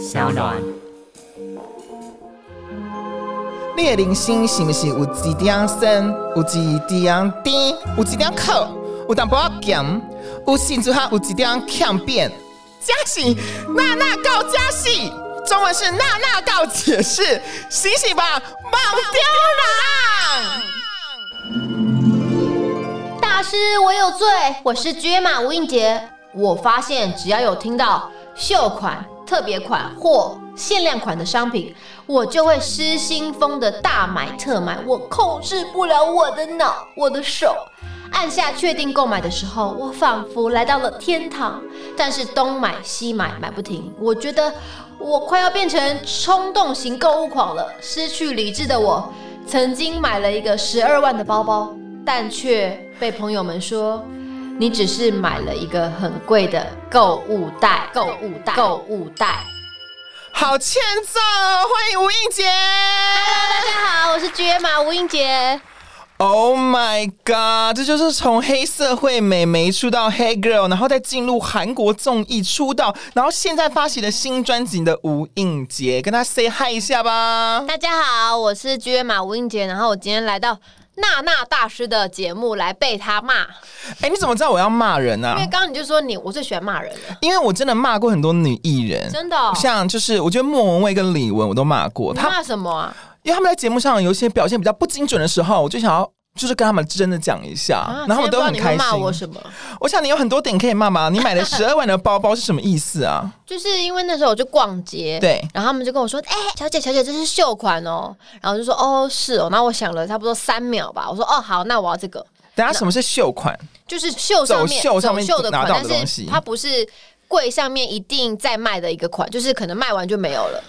小暖。你的人生是不是有一点深，有一点甜，有一点苦，有淡薄仔咸，有甚至还有一点强变？嘉喜娜娜告嘉喜，中文是娜娜告解释，醒醒吧，忘掉啦！大师，我有罪，我是绝马吴映洁。我发现，只要有听到秀款、特别款或限量款的商品，我就会失心疯的大买特买。我控制不了我的脑，我的手。按下确定购买的时候，我仿佛来到了天堂。但是东买西买，买不停。我觉得我快要变成冲动型购物狂了。失去理智的我，曾经买了一个十二万的包包，但却被朋友们说。你只是买了一个很贵的购物袋，购物袋，购物袋，好欠揍！欢迎吴映洁。Hello，大家好，我是 GM 马吴映洁。Oh my god！这就是从黑社会美眉出道黑 girl，然后再进入韩国综艺出道，然后现在发行的新专辑的吴映洁，跟他 say hi 一下吧。大家好，我是 GM 马吴映洁，然后我今天来到。娜娜大师的节目来被他骂，哎、欸，你怎么知道我要骂人呢、啊？因为刚刚你就说你，我最喜欢骂人了。因为我真的骂过很多女艺人，真的、哦，像就是我觉得莫文蔚跟李玟我都骂过。他骂什么啊？因为他们在节目上有一些表现比较不精准的时候，我就想要。就是跟他们真的讲一下，啊、然后我都很开心。骂我什么？我想你有很多点可以骂吗？你买了十二万的包包是什么意思啊？就是因为那时候我就逛街，对，然后他们就跟我说：“哎、欸，小姐，小姐，这是秀款哦。”然后就说：“哦，是哦。”然后我想了差不多三秒吧，我说：“哦，好，那我要这个。”等下什么是秀款？就是秀上面秀上面秀的款，的但是它不是柜上面一定在卖的一个款，就是可能卖完就没有了。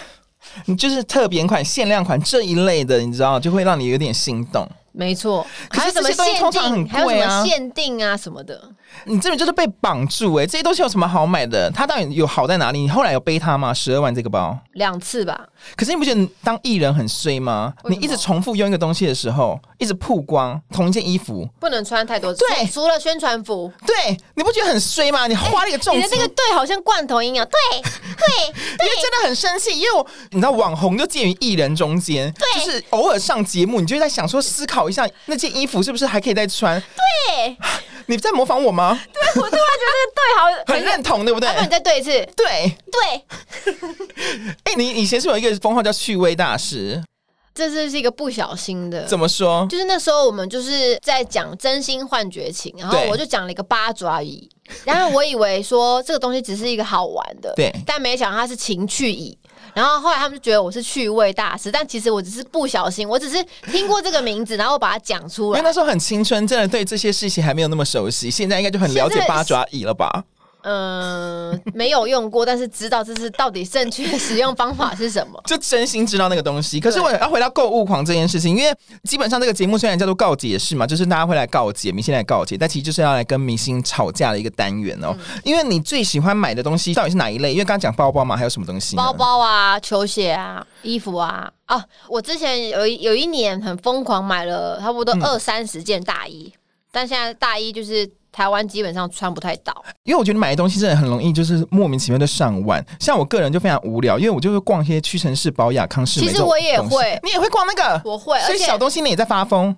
你就是特别款、限量款这一类的，你知道，就会让你有点心动。没错，可是这些东西通常很贵啊，还有什么限定啊什么的。你这边就是被绑住哎、欸，这些东西有什么好买的？它到底有好在哪里？你后来有背它吗？十二万这个包两次吧。可是你不觉得当艺人很衰吗？你一直重复用一个东西的时候，一直曝光同一件衣服，不能穿太多次。对，除了宣传服。对，你不觉得很衰吗？你花了一个重、欸，你的这个对好像罐头音一样。对对 对，因为真的很生气，因为我你知道网红就介于艺人中间，就是偶尔上节目，你就在想说思考一下那件衣服是不是还可以再穿？对。你在模仿我吗？对，我突然觉得对，好，很认同，对不对？那你再对一次，对对。哎、欸，你以前是有一个封号叫趣味大师？这次是一个不小心的。怎么说？就是那时候我们就是在讲真心换绝情，然后我就讲了一个八爪椅，然后我以为说这个东西只是一个好玩的，对，但没想到它是情趣椅。然后后来他们就觉得我是趣味大师，但其实我只是不小心，我只是听过这个名字，然后把它讲出来。因为那时候很青春，真的对这些事情还没有那么熟悉，现在应该就很了解八爪椅了吧？嗯、呃，没有用过，但是知道这是到底正确的使用方法是什么，就真心知道那个东西。可是我要回到购物狂这件事情，因为基本上这个节目虽然叫做告解式嘛，就是大家会来告解，明星来告解，但其实就是要来跟明星吵架的一个单元哦。嗯、因为你最喜欢买的东西到底是哪一类？因为刚刚讲包包嘛，还有什么东西？包包啊，球鞋啊，衣服啊。啊，我之前有有一年很疯狂买了差不多二三十件大衣，嗯、但现在大衣就是。台湾基本上穿不太到，因为我觉得买的东西真的很容易，就是莫名其妙的上万。像我个人就非常无聊，因为我就会逛一些屈臣氏、宝雅、康是美。其实我也会，你也会逛那个？我会，所以小东西你也在发疯，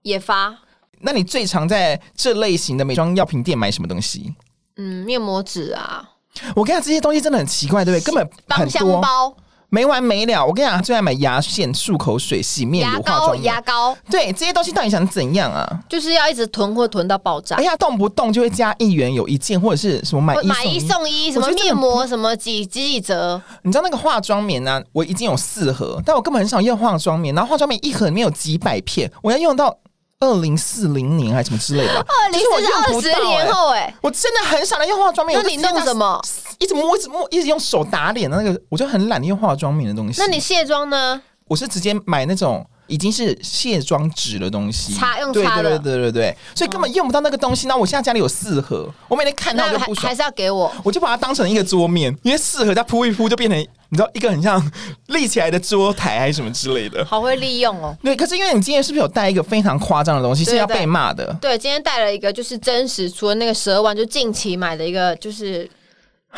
也发。那你最常在这类型的美妆药品店买什么东西？嗯，面膜纸啊。我跟你讲，这些东西真的很奇怪，对不对？根本很多。芳香包。没完没了，我跟你讲，最爱买牙线、漱口水、洗面乳、化妆牙膏，牙膏，对这些东西到底想怎样啊？就是要一直囤货囤到爆炸。哎呀，动不动就会加一元有一件，或者是什么买一买一送一，什么面膜什么几几几折？你知道那个化妆棉呢、啊？我已经有四盒，但我根本很少用化妆棉。然后化妆棉一盒里面有几百片，我要用到。二零四零年还是什么之类的？二零四二十年后哎、欸，我真的很少来用化妆棉。那你弄什么？一直摸，一直摸，一直用手打脸的那个，我就很懒得用化妆棉的东西。那你卸妆呢？我是直接买那种已经是卸妆纸的东西，擦用擦的，对对对对对，所以根本用不到那个东西。那我现在家里有四盒，我每天看到就不爽，还是要给我，我就把它当成一个桌面，因为四盒再铺一铺就变成。你知道一个很像立起来的桌台还是什么之类的，好会利用哦。对，可是因为你今天是不是有带一个非常夸张的东西，是要被骂的？对，今天带了一个就是真实，除了那个十二万，就近期买的一个就是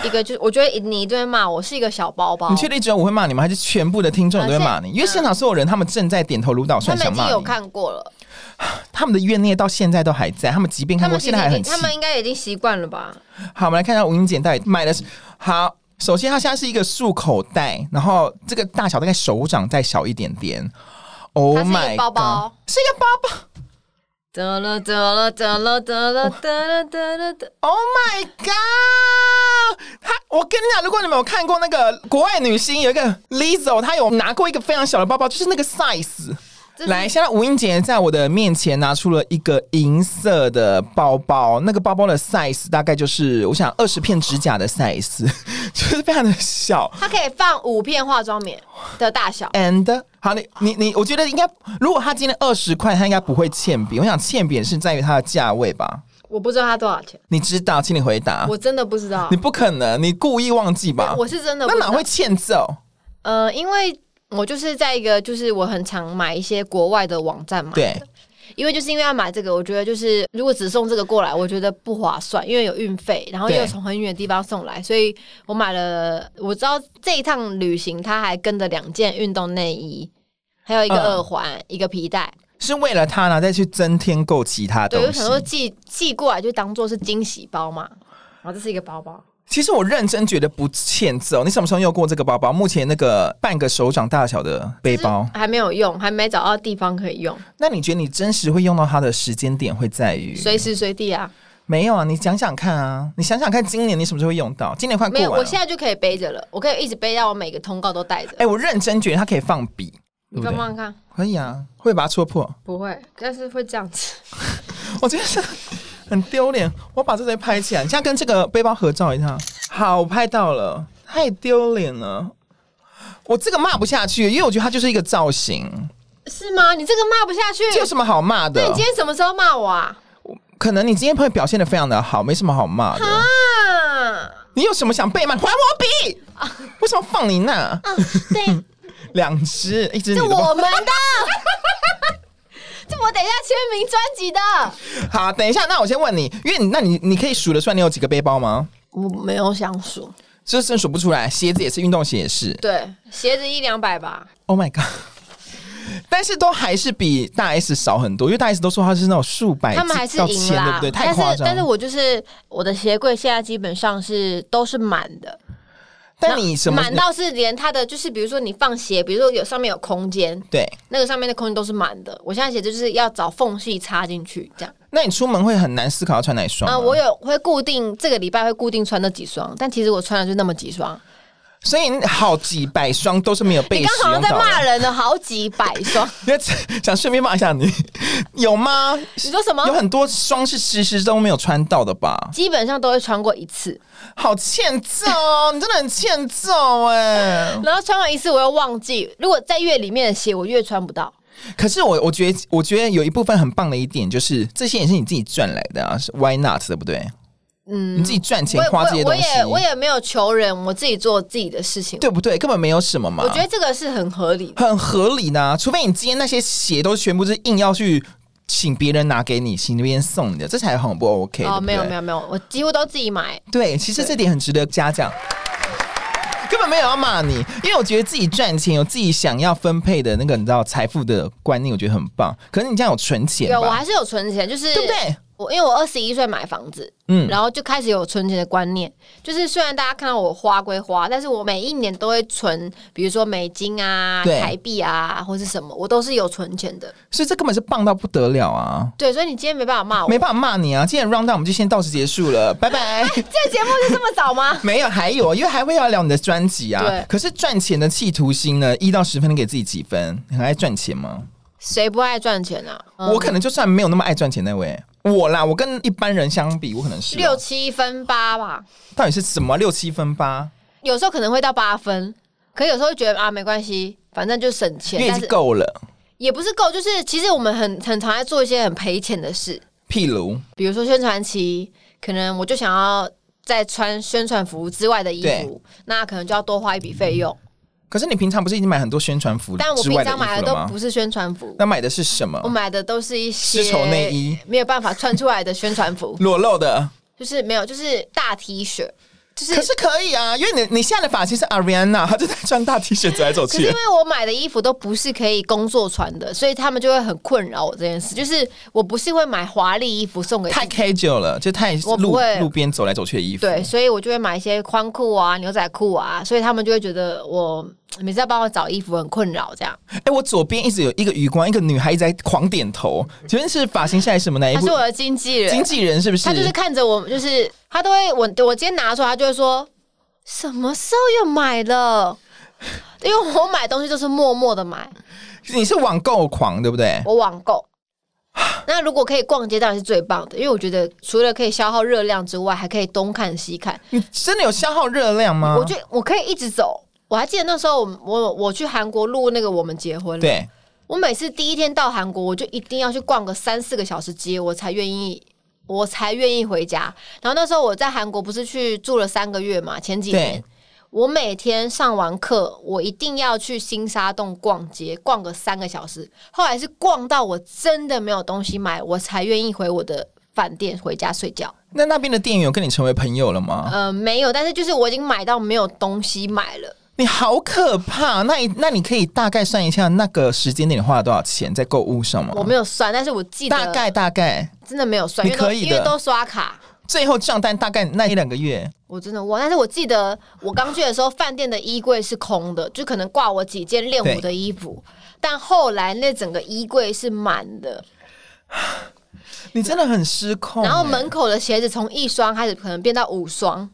一个就是，我觉得你一定会骂我是一个小包包。你确定只有我会骂你吗？还是全部的听众都会骂你？因为现场所有人他们正在点头如捣蒜，想骂你。有看过了，他们的怨念到现在都还在。他们即便看过，现在还很。他们应该已经习惯了吧？好，我们来看一下吴英姐到底买的是好。首先，它现在是一个束口袋，然后这个大小大概手掌再小一点点。Oh my god！包包是一个包包。得了得了得了得了得了得了得！Oh my god！他，我跟你讲，如果你们有看过那个国外女星有一个 Lizzo，她有拿过一个非常小的包包，就是那个 size。来，现在吴英杰在我的面前拿出了一个银色的包包，那个包包的 size 大概就是我想二十片指甲的 size，就是非常的小。它可以放五片化妆棉的大小。And 好，你你你，我觉得应该，如果他今天二十块，他应该不会欠扁。我想欠扁是在于它的价位吧？我不知道它多少钱。你知道，请你回答。我真的不知道。你不可能，你故意忘记吧？我是真的不知道。那哪会欠揍？呃，因为。我就是在一个，就是我很常买一些国外的网站嘛，对，因为就是因为要买这个，我觉得就是如果只送这个过来，我觉得不划算，因为有运费，然后又从很远的地方送来，所以我买了。我知道这一趟旅行，他还跟着两件运动内衣，还有一个耳环，嗯、一个皮带，是为了他呢再去增添购其他东西。对，我想说寄寄过来就当做是惊喜包嘛，然后这是一个包包。其实我认真觉得不欠揍。你什么时候用过这个包包？目前那个半个手掌大小的背包还没有用，还没找到地方可以用。那你觉得你真实会用到它的时间点会在于随时随地啊？没有啊，你想想看啊，你想想看，今年你什么时候会用到？今年快过完了，没有，我现在就可以背着了，我可以一直背到我每个通告都带着。哎，我认真觉得它可以放笔，你放放看，可以啊，会把它戳破？不会，但是会这样子。我觉得是很丢脸，我把这些拍起来，你现在跟这个背包合照一下。好，我拍到了，太丢脸了。我这个骂不下去，因为我觉得它就是一个造型。是吗？你这个骂不下去，这有什么好骂的？那你今天什么时候骂我啊？可能你今天会表现的非常的好，没什么好骂的。啊！你有什么想被骂？还我笔！啊！为什么放你那？啊，对，两只，一只。是我们的。这我等一下签名专辑的。好，等一下，那我先问你，因为你，那你你可以数得出来你有几个背包吗？我没有想数，就是真数不出来。鞋子也是，运动鞋也是。对，鞋子一两百吧。Oh my god！但是都还是比大 S 少很多，因为大 S 都说他是那种数百，他们还是赢啦，对不对？太夸张。但是，但是我就是我的鞋柜现在基本上是都是满的。但你什么满到是连它的就是，比如说你放鞋，比如说有上面有空间，对，那个上面的空间都是满的。我现在鞋子就是要找缝隙插进去，这样。那你出门会很难思考要穿哪一双啊？我有会固定这个礼拜会固定穿那几双，但其实我穿的就那么几双。所以好几百双都是没有被。你刚好像在骂人的好几百双，想顺便骂一下你，有吗？你说什么？有很多双是其实都没有穿到的吧？基本上都会穿过一次，好欠揍哦！你真的很欠揍哎。然后穿完一次我又忘记，如果在月里面的鞋我越穿不到。可是我我觉得我觉得有一部分很棒的一点就是这些也是你自己赚来的啊，是 Why not 对不对？嗯，你自己赚钱花这些东西，我也我也没有求人，我自己做自己的事情，对不对？根本没有什么嘛。我觉得这个是很合理，很合理的。除非你今天那些鞋都全部是硬要去请别人拿给你，请别人送你的，这才很不 OK。哦，没有没有没有，我几乎都自己买。对，其实这点很值得嘉奖。根本没有要骂你，因为我觉得自己赚钱有自己想要分配的那个你知道财富的观念，我觉得很棒。可是你这样有存钱，对，我还是有存钱，就是对不对？我因为我二十一岁买房子，嗯，然后就开始有存钱的观念。就是虽然大家看到我花归花，但是我每一年都会存，比如说美金啊、台币啊，或是什么，我都是有存钱的。所以这根本是棒到不得了啊！对，所以你今天没办法骂我，没办法骂你啊！今天 round down 我们就先到此结束了，拜拜。这个节目就这么早吗？没有，还有，因为还会要聊你的专辑啊。对。可是赚钱的企图心呢？一到十分，你给自己几分？你很爱赚钱吗？谁不爱赚钱啊？我可能就算没有那么爱赚钱那位。我啦，我跟一般人相比，我可能是六七分八吧。到底是什么六七分八？有时候可能会到八分，可有时候觉得啊，没关系，反正就省钱，因为是够了。也不是够，就是其实我们很很常在做一些很赔钱的事，譬如，比如说宣传期，可能我就想要在穿宣传服之外的衣服，那可能就要多花一笔费用。可是你平常不是已经买很多宣传服，但我平常买的都不是宣传服。那买的是什么？我买的都是一些丝绸内衣，没有办法穿出来的宣传服，裸露的，就是没有，就是大 T 恤。就是可是可以啊，因为你你现在的发型是 Ariana，她就在穿大 T 恤走来走去。可是因为我买的衣服都不是可以工作穿的，所以他们就会很困扰我这件事。就是我不是会买华丽衣服送给太 casual 了，就太路路边走来走去的衣服。对，所以我就会买一些宽裤啊、牛仔裤啊，所以他们就会觉得我每次要帮我找衣服很困扰这样。哎、欸，我左边一直有一个余光，一个女孩一直在狂点头。请问是发型下来什么那一部？他是我的经纪人，经纪人是不是？他就是看着我，就是他都会我我今天拿出来，他就会说。什么时候又买了？因为我买东西都是默默的买。你是网购狂对不对？我网购。那如果可以逛街，当然是最棒的。因为我觉得除了可以消耗热量之外，还可以东看西看。你真的有消耗热量吗？我觉得我可以一直走。我还记得那时候我，我去韩国录那个我们结婚了。对。我每次第一天到韩国，我就一定要去逛个三四个小时街，我才愿意。我才愿意回家。然后那时候我在韩国不是去住了三个月嘛？前几年我每天上完课，我一定要去新沙洞逛街，逛个三个小时。后来是逛到我真的没有东西买，我才愿意回我的饭店回家睡觉。那那边的店员有跟你成为朋友了吗？呃，没有，但是就是我已经买到没有东西买了。你好可怕！那你那你可以大概算一下那个时间点你花了多少钱在购物上吗？我没有算，但是我记得大概大概真的没有算。你可以的，因为都刷卡，最后账单大概那一两个月，我真的忘。但是我记得我刚去的时候，饭店的衣柜是空的，就可能挂我几件练舞的衣服。但后来那整个衣柜是满的。你真的很失控。然后门口的鞋子从一双开始，可能变到五双，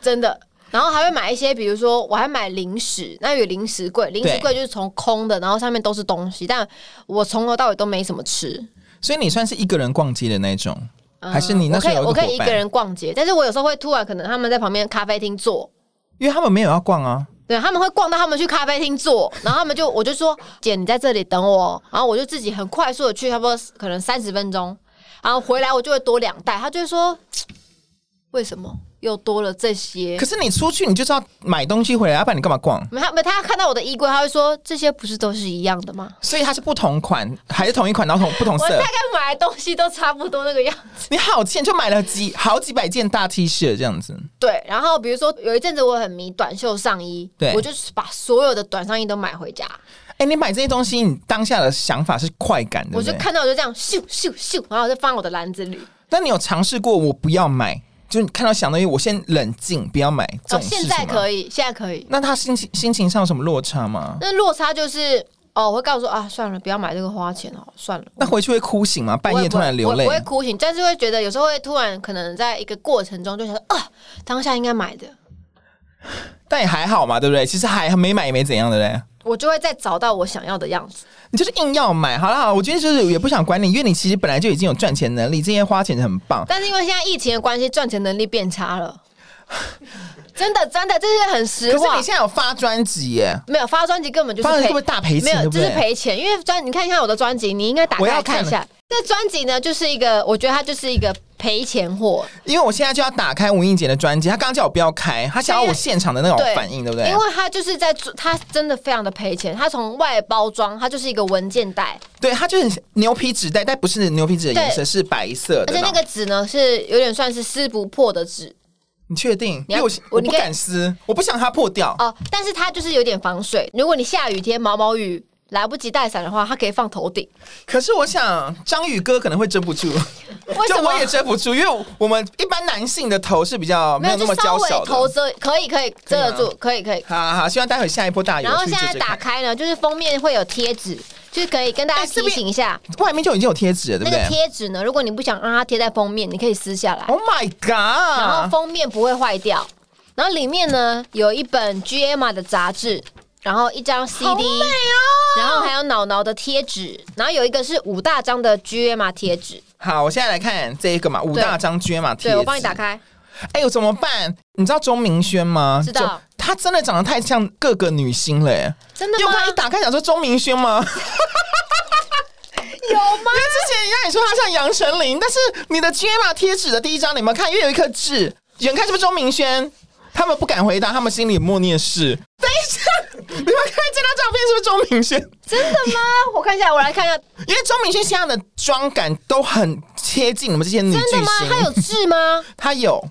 真的。然后还会买一些，比如说我还买零食，那有零食柜，零食柜就是从空的，然后上面都是东西，但我从头到尾都没什么吃。所以你算是一个人逛街的那种，嗯、还是你那时候有个我可以我可以一个人逛街，但是我有时候会突然可能他们在旁边咖啡厅坐，因为他们没有要逛啊，对，他们会逛到他们去咖啡厅坐，然后他们就我就说姐你在这里等我，然后我就自己很快速的去，差不多可能三十分钟，然后回来我就会多两袋，他就会说为什么？又多了这些，可是你出去你就是要买东西回来，要不然你干嘛逛？没他没他看到我的衣柜，他会说这些不是都是一样的吗？所以它是不同款还是同一款，然后同 不同色？我大概买的东西都差不多那个样子。你好贱，就买了几好几百件大 T 恤这样子。对，然后比如说有一阵子我很迷短袖上衣，对，我就是把所有的短上衣都买回家。哎、欸，你买这些东西，你当下的想法是快感的，我就看到我就这样咻咻咻，然后我就放我的篮子里。那你有尝试过我不要买？就你看到想东西，我先冷静，不要买。哦，现在可以，现在可以。那他心情心情上有什么落差吗？那落差就是，哦，我会告诉说啊，算了，不要买这个花钱哦，算了。那回去会哭醒吗？半夜突然流泪？不会哭醒，但是会觉得有时候会突然可能在一个过程中就想说啊，当下应该买的。但也还好嘛，对不对？其实还没买也没怎样的嘞。我就会再找到我想要的样子。你就是硬要买，好了好了，我今天就是也不想管你，因为你其实本来就已经有赚钱能力，这些花钱很棒。但是因为现在疫情的关系，赚钱能力变差了。真的真的，这是很实话。可是你现在有发专辑耶？没有发专辑，根本就是赔，会不会大赔钱？没有？就是赔钱。因为专，你看一下我的专辑，你应该打开看一下。这专辑呢，就是一个，我觉得它就是一个赔钱货。因为我现在就要打开吴映洁的专辑，他刚刚叫我不要开，他想要我现场的那种反应，对不对？因为他就是在做，他真的非常的赔钱。他从外包装，它就是一个文件袋，对，它就是牛皮纸袋，但不是牛皮纸的颜色，是白色的。而且那个纸呢，是有点算是撕不破的纸。你确定？因为我我不敢撕，我不想它破掉。哦，但是它就是有点防水。如果你下雨天毛毛雨来不及带伞的话，它可以放头顶。可是我想章宇哥可能会遮不住，就我也遮不住，因为我们一般男性的头是比较没有那么娇小的。头遮可以可以遮得住，可以可以。好好好，希望待会下一波大雨。然后现在打开呢，就是封面会有贴纸。就可以跟大家提醒一下，外面就已经有贴纸了，对不对？那个贴纸呢，如果你不想让它贴在封面，你可以撕下来。Oh my god！然后封面不会坏掉。然后里面呢有一本 G M A 的杂志，然后一张 C D，好美哦！然后还有脑脑的贴纸，然后有一个是五大张的 G M 贴纸。好，我现在来看这一个嘛，五大张 G M 贴纸。对，我帮你打开。哎呦，怎么办？你知道钟明轩吗？知道。他真的长得太像各个女星了，耶。真的吗？因为我刚一打开，想说钟明轩吗？有吗？因为之前人家也说他像杨丞琳，但是你的 GMA 贴纸的第一张你们看？因为有一颗痣，远看是不是钟明轩？他们不敢回答，他们心里默念是。等一下，你们看这张照片是不是钟明轩？真的吗？我看一下，我来看一下。因为钟明轩现在的妆感都很贴近我们这些女巨星。真的吗？他有痣吗？他有。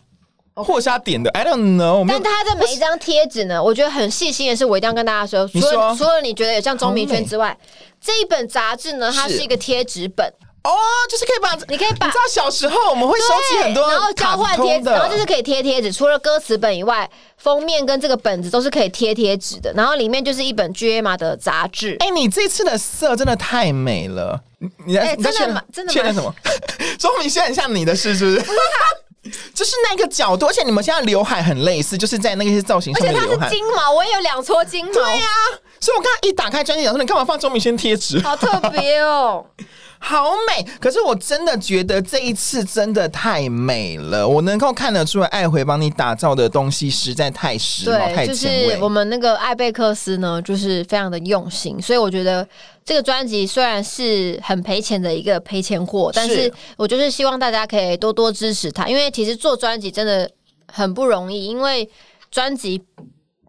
或者是他点的，I don't know。但他的每一张贴纸呢，我觉得很细心的是，我一定要跟大家说，除了除了你觉得有像钟明轩之外，这一本杂志呢，它是一个贴纸本。哦，就是可以把，你可以把，你知道小时候我们会收集很多，然后交换贴纸，然后就是可以贴贴纸。除了歌词本以外，封面跟这个本子都是可以贴贴纸的。然后里面就是一本 GMA 的杂志。哎，你这次的色真的太美了，你你在真的真的确认什么？钟明轩很像你的事是不是？就是那个角度，而且你们现在刘海很类似，就是在那些造型上面。而且它是金毛，我也有两撮金毛。对呀、啊，所以我刚刚一打开专辑，想说你干嘛放周明轩贴纸？好特别哦，好美。可是我真的觉得这一次真的太美了，我能够看得出来，爱回帮你打造的东西实在太时髦、太前卫。就是我们那个艾贝克斯呢，就是非常的用心，所以我觉得。这个专辑虽然是很赔钱的一个赔钱货，但是我就是希望大家可以多多支持他，因为其实做专辑真的很不容易，因为专辑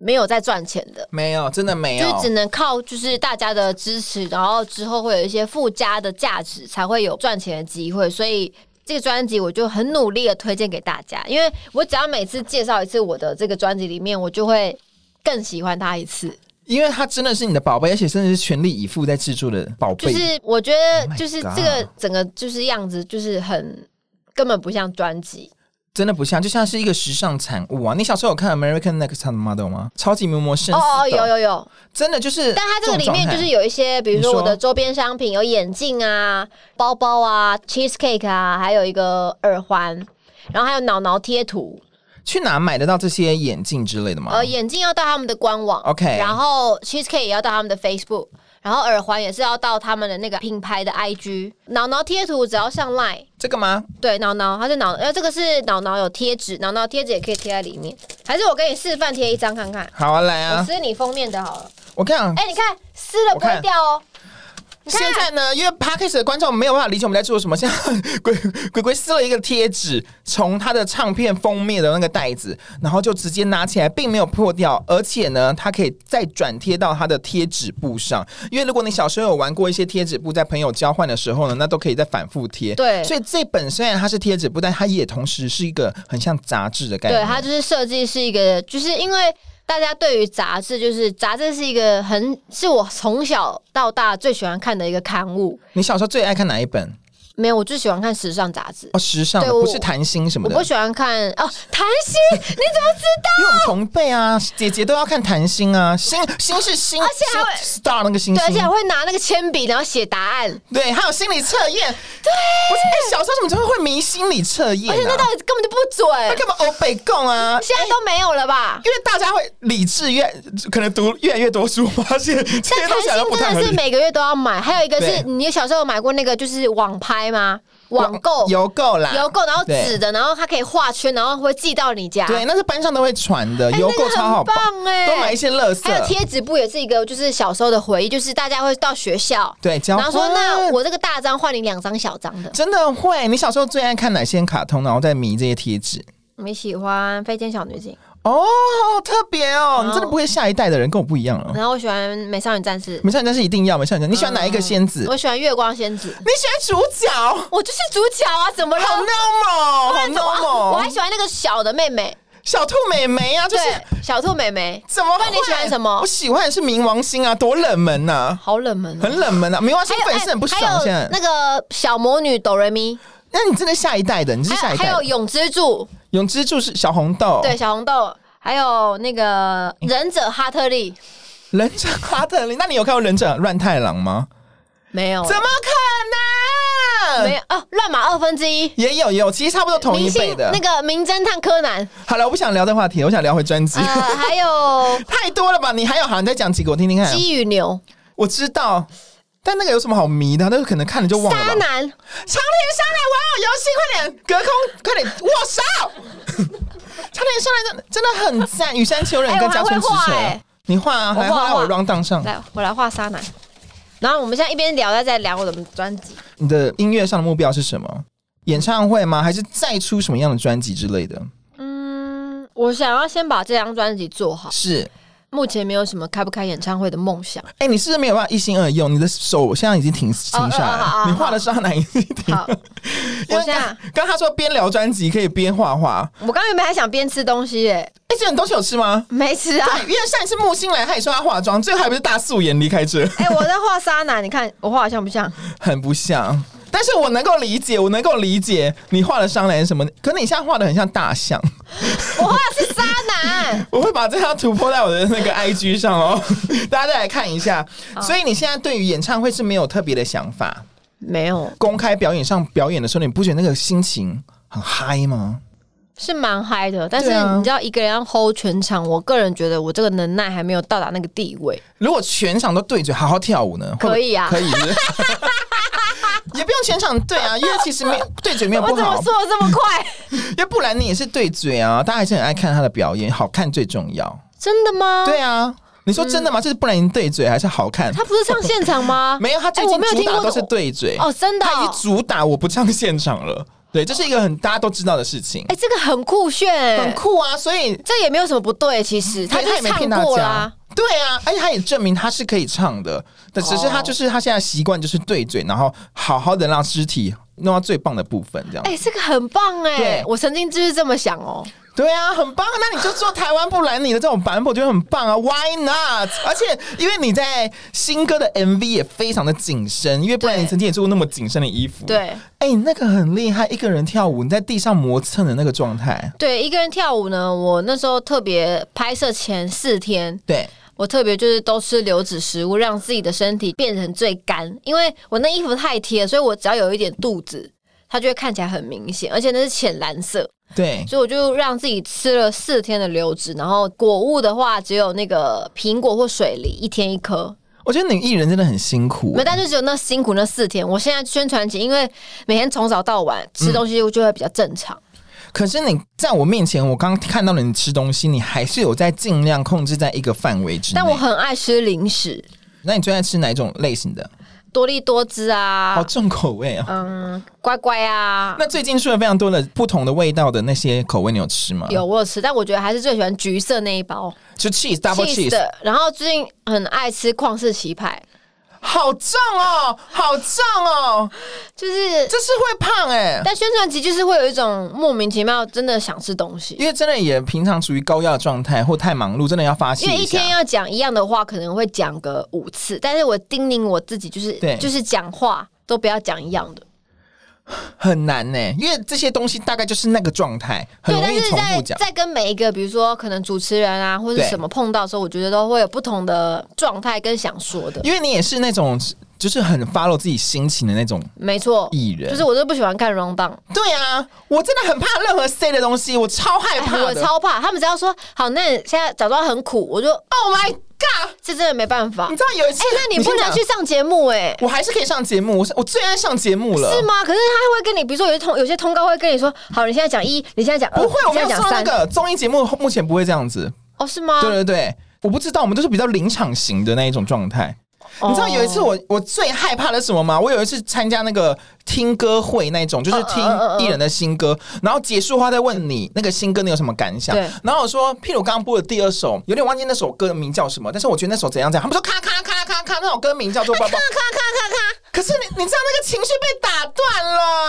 没有在赚钱的，没有，真的没有，就只能靠就是大家的支持，然后之后会有一些附加的价值，才会有赚钱的机会。所以这个专辑我就很努力的推荐给大家，因为我只要每次介绍一次我的这个专辑里面，我就会更喜欢它一次。因为它真的是你的宝贝，而且真的是全力以赴在制作的宝贝。就是我觉得，就是这个整个就是样子，就是很根本不像专辑，真的不像，就像是一个时尚产物啊！你小时候有看《American Next Top Model》吗？超级名模生哦哦，有有有，真的就是。但它这个里面就是有一些，比如说我的周边商品，有眼镜啊、包包啊、cheesecake 啊，还有一个耳环，然后还有脑脑贴图。去哪买得到这些眼镜之类的吗？呃，眼镜要到他们的官网，OK，然后 cheesecake 也要到他们的 Facebook，然后耳环也是要到他们的那个品牌的 IG。脑脑贴图只要上 Line，这个吗？对，脑脑它是脑，呃，这个是脑脑有贴纸，脑脑贴纸也可以贴在里面。还是我给你示范贴一张看看？好啊，来啊，我撕你封面的好了。我看，哎、欸，你看撕了不会掉哦。现在呢，因为 Podcast 的观众没有办法理解我们在做什么，现在鬼鬼鬼撕了一个贴纸，从他的唱片封面的那个袋子，然后就直接拿起来，并没有破掉，而且呢，它可以再转贴到他的贴纸布上。因为如果你小时候有玩过一些贴纸布，在朋友交换的时候呢，那都可以再反复贴。对，所以这本虽然它是贴纸布，但它也同时是一个很像杂志的概念。对，它就是设计是一个，就是因为。大家对于杂志，就是杂志是一个很是我从小到大最喜欢看的一个刊物。你小时候最爱看哪一本？没有，我最喜欢看时尚杂志哦，时尚的不是谈心什么的。我不喜欢看哦，谈心，你怎么知道？因为我们同辈啊，姐姐都要看谈心啊，心心是心，而且还会 star 那个心，对，而且还会拿那个铅笔，然后写答案。对，还有心理测验。对，不是，哎，小时候怎么就会迷心理测验？而且那到底根本就不准，那根本欧北共啊，现在都没有了吧？因为大家会理智越可能读越来越多书，发现这些东西都不太合理。真的是每个月都要买，还有一个是你小时候有买过那个就是网拍吗？网购邮购啦，邮购，然后纸的，然后它可以画圈，然后会寄到你家。对，那是班上都会传的，邮购超好棒哎！都买一些乐色。还有贴纸布也是一个，就是小时候的回忆，就是大家会到学校，对，然后说那我这个大张换你两张小张的，真的会。你小时候最爱看哪些卡通，然后再迷这些贴纸？你喜欢《飞天小女警》。哦，好特别哦！你真的不会下一代的人跟我不一样了。然后我喜欢《美少女战士》，美少女战士一定要美少女战士。你喜欢哪一个仙子？我喜欢月光仙子。你喜欢主角？我就是主角啊！怎么了？好 normal，好 normal。我还喜欢那个小的妹妹，小兔美眉啊，就是小兔美眉。怎么会？你喜欢什么？我喜欢的是冥王星啊，多冷门呐！好冷门，很冷门啊！冥王星粉丝很不爽。现在那个小魔女哆瑞咪，那你真的下一代的？你是下一代？还有永之助，永之助是小红豆，对，小红豆。还有那个忍者哈特利，忍者哈特利，那你有看过忍者乱太郎吗？没有，怎么可能？没有哦，乱马二分之一也有，也有，其实差不多同一辈的。那个名侦探柯南。好了，我不想聊这话题，我想聊回专辑。呃、还有 太多了吧？你还有好，你再讲几个我听听看。鸡与牛，我知道，但那个有什么好迷的？那个可能看了就忘了。渣男，长田沙男，玩偶游戏，快点，隔空，快点握手。长点上来的真的很赞，羽山丘人跟加村直球，你画啊，来画在我 round down 上，来我来画沙男。然后我们现在一边聊，再在聊我的专辑。你的音乐上的目标是什么？演唱会吗？还是再出什么样的专辑之类的？嗯，我想要先把这张专辑做好。是。目前没有什么开不开演唱会的梦想。哎、欸，你是不是没有办法一心二用？你的手现在已经停停下来了，哦、你画的伤哪已经停了？我现在刚他说边聊专辑可以边画画，我刚原本还想边吃东西耶。哎、欸，这种东西有吃吗？没吃啊。因为上一次木星来，他也说他化妆，最后还不是大素颜离开这。哎、欸，我在画沙男，你看我画的像不像？很不像。但是我能够理解，我能够理解你画的商人什么，可是你现在画的很像大象。我画的是渣男。我会把这张图 po 在我的那个 IG 上哦，大家再来看一下。所以你现在对于演唱会是没有特别的想法？没有。公开表演上表演的时候，你不觉得那个心情很嗨吗？是蛮嗨的，但是你知道一个人要 hold 全场，我个人觉得我这个能耐还没有到达那个地位。如果全场都对嘴好好跳舞呢？可以啊，可以是是。也不用全场对啊，因为其实没对嘴没有不好。我怎么说的这么快？因为布兰妮也是对嘴啊，大家还是很爱看她的表演，好看最重要。真的吗？对啊，你说真的吗？这、是布兰妮对嘴还是好看？他不是唱现场吗？没有，他最近主打都是对嘴哦，真的、哦。他已经主打我不唱现场了，对，这是一个很大家都知道的事情。哎，这个很酷炫，很酷啊！所以这也没有什么不对，其实他就唱过啦、啊。对啊，而且他也证明他是可以唱的，但只是他就是他现在习惯就是对嘴，然后好好的让肢体弄到最棒的部分，这样。哎，这个很棒哎，我曾经就是这么想哦。对啊，很棒，那你就做台湾布兰妮的这种版本，我觉得很棒啊，Why not？而且因为你在新歌的 MV 也非常的紧身，因为不然你曾经也做过那么紧身的衣服。对，哎，那个很厉害，一个人跳舞，你在地上磨蹭的那个状态。对，一个人跳舞呢，我那时候特别拍摄前四天，对。我特别就是都吃流质食物，让自己的身体变成最干，因为我那衣服太贴，所以我只要有一点肚子，它就会看起来很明显，而且那是浅蓝色。对，所以我就让自己吃了四天的流质，然后果物的话只有那个苹果或水梨，一天一颗。我觉得你艺人真的很辛苦，没，但是只有那辛苦那四天。我现在宣传期，因为每天从早到晚吃东西，就会比较正常。嗯可是你在我面前，我刚刚看到了你吃东西，你还是有在尽量控制在一个范围之内。但我很爱吃零食，那你最爱吃哪一种类型的？多力多汁啊，好重口味啊。嗯，乖乖啊。那最近出了非常多的不同的味道的那些口味，你有吃吗？有，我有吃，但我觉得还是最喜欢橘色那一包，就 cheese double cheese 的。然后最近很爱吃旷世奇派。好胀哦，好胀哦，就是这是会胖哎、欸，但宣传期就是会有一种莫名其妙真的想吃东西，因为真的也平常属于高压状态或太忙碌，真的要发泄。因为一天要讲一样的话，可能会讲个五次，但是我叮咛我自己，就是对，就是讲话都不要讲一样的。很难呢、欸，因为这些东西大概就是那个状态，很容易重复讲。在跟每一个，比如说可能主持人啊，或者什么碰到的时候，我觉得都会有不同的状态跟想说的。因为你也是那种就是很 follow 自己心情的那种，没错，艺人。就是我都不喜欢看 rundown。对啊，我真的很怕任何 say 的东西，我超害怕、欸，我超怕。他们只要说好，那你现在假装很苦，我就 Oh my。这真的没办法，你知道有一次，哎、欸，那你不能去上节目哎、欸，我还是可以上节目，我我最爱上节目了，是吗？可是他会跟你，比如说有些通有些通告会跟你说，好，你现在讲一，你现在讲二，不会，我没有上那个综艺节目，目前不会这样子，哦，是吗？对对对，我不知道，我们都是比较临场型的那一种状态。你知道有一次我我最害怕的是什么吗？我有一次参加那个听歌会那种，就是听艺人的新歌，然后结束后再问你那个新歌你有什么感想？然后我说，譬如刚刚播的第二首，有点忘记那首歌的名叫什么，但是我觉得那首怎样怎样。他们说咔咔咔咔咔，那首歌名叫做《包包》。咔咔咔咔咔。可是你你知道那个情绪被打断了，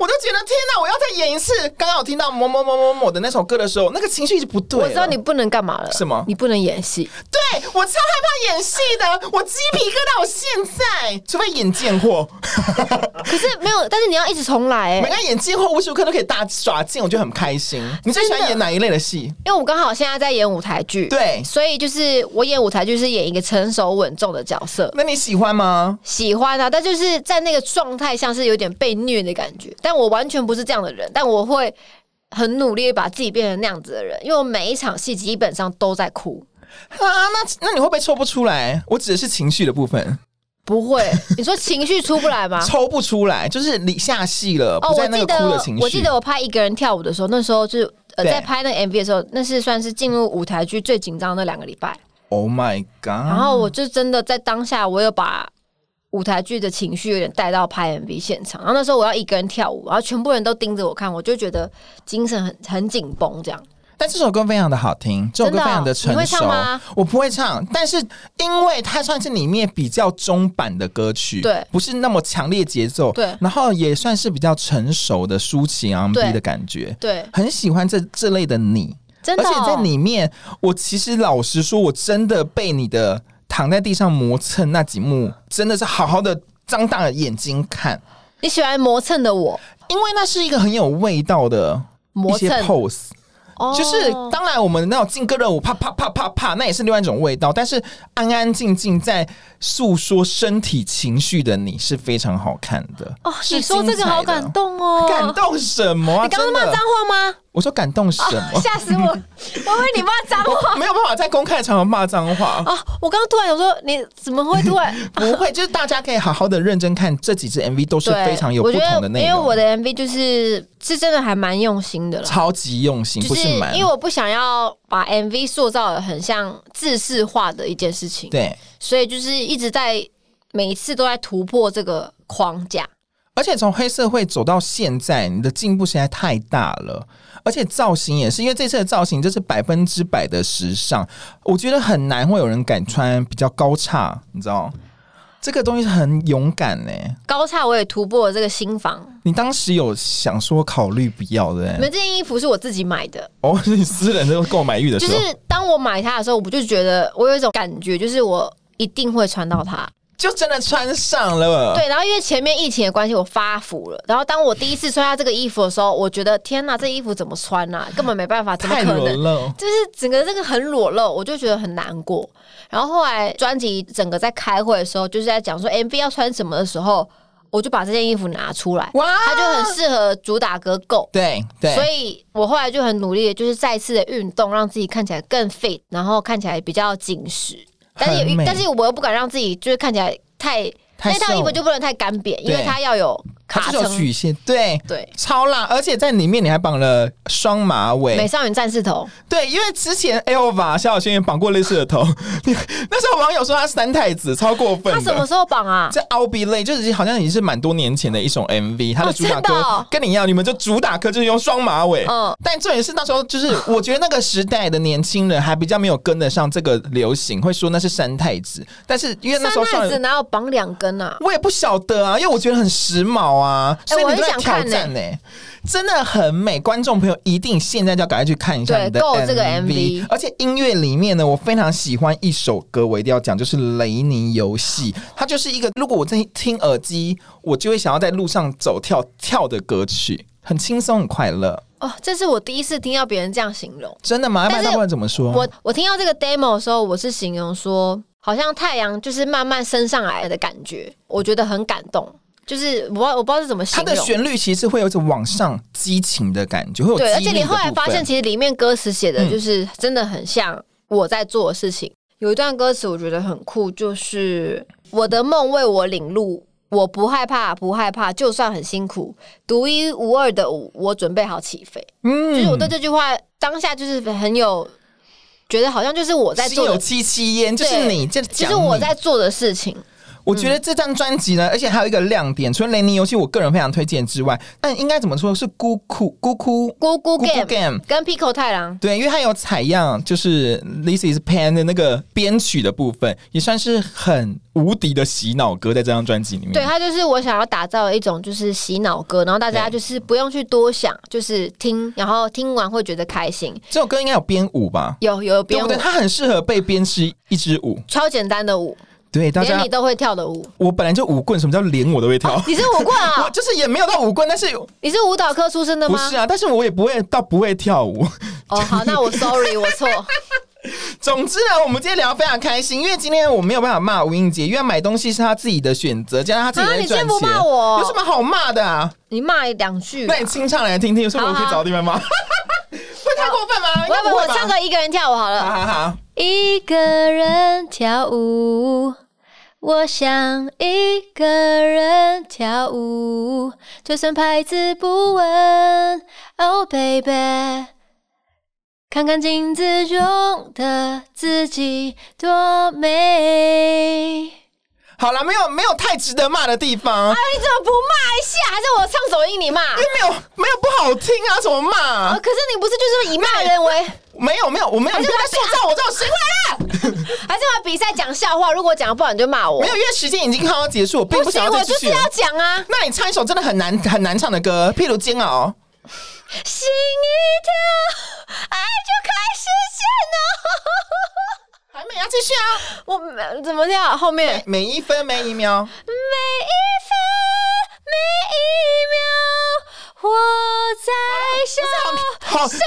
我就觉得天哪！我要再演一次。刚刚我听到某某某某某的那首歌的时候，那个情绪一直不对。我知道你不能干嘛了。什么？你不能演戏。对，我超害怕演戏的，我鸡皮疙瘩，我现在除非演贱货。可是没有，但是你要一直重来。哎，每个演贱货无时无刻都可以大耍贱，我觉得很开心。你最喜欢演哪一类的戏？因为我刚好现在在演舞台剧，对，所以就是我演舞台剧是演一个成熟稳重的角色。那你喜欢吗？喜欢啊，但就是在那个。状态像是有点被虐的感觉，但我完全不是这样的人，但我会很努力把自己变成那样子的人，因为我每一场戏基本上都在哭啊。那那你会不会抽不出来？我指的是情绪的部分，不会。你说情绪出不来吗？抽不出来，就是你下戏了，不在那个哭的情绪。我记得我拍一个人跳舞的时候，那时候就是呃在拍那个 MV 的时候，那是算是进入舞台剧最紧张的那两个礼拜。Oh my god！然后我就真的在当下，我有把。舞台剧的情绪有点带到拍 MV 现场，然后那时候我要一个人跳舞，然后全部人都盯着我看，我就觉得精神很很紧绷这样。但这首歌非常的好听，这首歌非常的成熟。我不会唱，但是因为它算是里面比较中版的歌曲，对，不是那么强烈节奏，对，然后也算是比较成熟的抒情 R&B 的感觉，对，很喜欢这这类的你，真的、哦。而且在里面，我其实老实说，我真的被你的躺在地上磨蹭那几幕，真的是好好的张大了眼睛看。你喜欢磨蹭的我，因为那是一个很有味道的一些 pose。就是，当然我们那种劲歌热舞，啪啪啪啪啪，那也是另外一种味道。但是安安静静在诉说身体情绪的你是非常好看的哦。你说这个好感动哦，感动什么啊？你刚刚骂脏话吗？我说感动什么？吓、哦、死我！我以为你骂脏话，没有办法在公开场合骂脏话啊！我刚刚突然想说，你怎么会突然？不会，就是大家可以好好的认真看这几支 MV，都是非常有不同的内容。因为我的 MV 就是是真的还蛮用心的了，超级用心，就是因为我不想要把 MV 塑造的很像制式化的一件事情，对，所以就是一直在每一次都在突破这个框架。而且从黑社会走到现在，你的进步实在太大了。而且造型也是，因为这次的造型就是百分之百的时尚，我觉得很难会有人敢穿比较高叉，你知道？这个东西是很勇敢呢。高叉我也突破了这个心房。你当时有想说考虑不要的？你们这件衣服是我自己买的哦，是你私人的购买欲的时候。就是当我买它的时候，我不就觉得我有一种感觉，就是我一定会穿到它。就真的穿上了，对。然后因为前面疫情的关系，我发福了。然后当我第一次穿下这个衣服的时候，我觉得天哪，这衣服怎么穿啊？根本没办法，怎么可能？就是整个这个很裸露，我就觉得很难过。然后后来专辑整个在开会的时候，就是在讲说 MV 要穿什么的时候，我就把这件衣服拿出来，哇，它就很适合主打歌 Go。对对，所以我后来就很努力，就是再次的运动，让自己看起来更 fit，然后看起来比较紧实。但是，但是我又不敢让自己就是看起来太，太那套衣服就不能太干瘪，因为它要有。它是有曲线，对对，超辣，而且在里面你还绑了双马尾，美少女战士头。对，因为之前 Elva 萧亚轩也绑过类似的头，那时候网友说他三太子，超过分。他什么时候绑啊？这 I'll Be Late，就是好像已经是蛮多年前的一种 MV，他的主打歌跟你一样，你们就主打歌就是用双马尾。嗯，但重点是那时候就是我觉得那个时代的年轻人还比较没有跟得上这个流行，会说那是三太子。但是因为那时候三太子哪有绑两根啊？我也不晓得啊，因为我觉得很时髦啊，所以你都在挑战呢、欸，真的很美。观众朋友一定现在就要赶快去看一下你的 MV，这个 MV。而且音乐里面呢，我非常喜欢一首歌，我一定要讲，就是《雷尼游戏》。它就是一个，如果我在听耳机，我就会想要在路上走跳跳的歌曲，很轻松，很快乐。哦，这是我第一次听到别人这样形容，真的吗？要不然怎么说？我我听到这个 demo 的时候，我是形容说，好像太阳就是慢慢升上来的感觉，我觉得很感动。就是我我不知道是怎么形容，它的旋律其实会有一种往上激情的感觉，会有对，而且你后来发现，其实里面歌词写的就是真的很像我在做的事情。嗯、有一段歌词我觉得很酷，就是我的梦为我领路，我不害怕，不害怕，就算很辛苦，独一无二的舞，我准备好起飞。嗯，就是我对这句话当下就是很有觉得，好像就是我在做的，有戚戚焉，就是你，这其实我在做的事情。我觉得这张专辑呢，而且还有一个亮点，除了雷尼游戏我个人非常推荐之外，但应该怎么说是咕咕咕咕咕咕 game 跟 Pico 太郎对，因为它有采样，就是 This is Pain 的那个编曲的部分，也算是很无敌的洗脑歌，在这张专辑里面。对，它就是我想要打造的一种就是洗脑歌，然后大家就是不用去多想，就是听，然后听完会觉得开心。这首歌应该有编舞吧？有有编舞，对，它很适合被编织一支舞，超简单的舞。对，大家连你都会跳的舞，我本来就舞棍，什么叫连我都会跳？哦、你是舞棍啊？我就是也没有到舞棍，但是你是舞蹈科出身的吗？不是啊，但是我也不会到不会跳舞。哦，好，那我 sorry，我错。总之呢，我们今天聊得非常开心，因为今天我没有办法骂吴映洁，因为买东西是他自己的选择，加上他自己在赚钱。啊、你先不骂我，有什么好骂的啊？你骂两句，那你清唱来听听，有什么我可以找地方骂？会太过分吗？我要不我唱歌一个人跳舞好了。好好好，一个人跳舞。我想一个人跳舞，就算拍子不稳。Oh baby，看看镜子中的自己多美。好了，没有没有太值得骂的地方。哎，你怎么不骂一下？还是我唱首音你骂？因为没有没有不好听啊，怎么骂、啊？可是你不是就是以骂人为？没有没有，我没有，你不要塑造我这种行为啊！还是我比赛讲笑话，如果讲不好你就骂我。没有，因为时间已经快要结束，我并不想要继续。我就是要讲啊。那你唱一首真的很难很难唱的歌，譬如《煎熬》。心一跳，爱就开始煎熬。还没啊继续啊？我怎么跳？后面每，每一分每一秒，每一分每一秒，我在笑，好，不是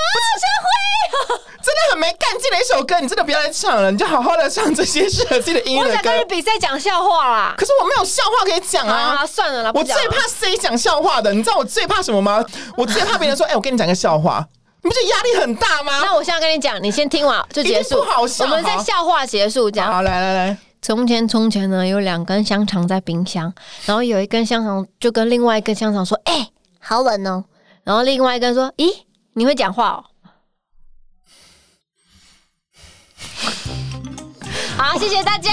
真的很没干劲的一首歌，你真的不要再唱了，你就好好的唱这些适合自己的音乐歌。我想跟你比赛讲笑话啦，可是我没有笑话可以讲啊，啊！算了啦，我最怕谁讲笑话的，你知道我最怕什么吗？我最怕别人说：“哎、欸，我跟你讲个笑话。”你不觉得压力很大吗？那我现在跟你讲，你先听完就结束。不好笑，我们在笑话结束讲。好，来来来，从前从前呢，有两根香肠在冰箱，然后有一根香肠就跟另外一根香肠说：“哎、欸，好冷哦。”然后另外一个说：“咦，你会讲话哦。”好，谢谢大家。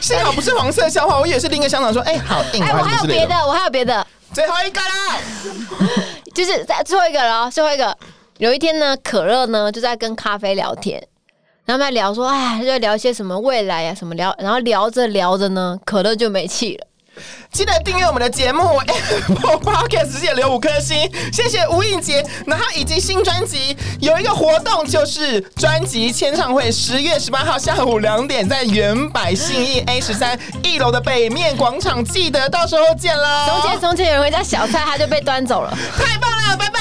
幸好不是黄色笑话，我以为是另一个香港说：“哎、欸，好硬。欸”哎，我还有别的，我还有别的。最后一个啦，就是在最后一个了。最后一个，有一天呢，可乐呢就在跟咖啡聊天，然后在聊说：“哎，就在聊一些什么未来啊，什么聊。”然后聊着聊着呢，可乐就没气了。记得订阅我们的节目 Apple Podcast，直接留五颗星，谢谢吴映洁。然后以及新专辑有一个活动，就是专辑签唱会，十月十八号下午两点，在原百信义 A 十三一楼的北面广场，记得到时候见喽。中间从前有一家小菜，他就被端走了。太棒了，拜拜。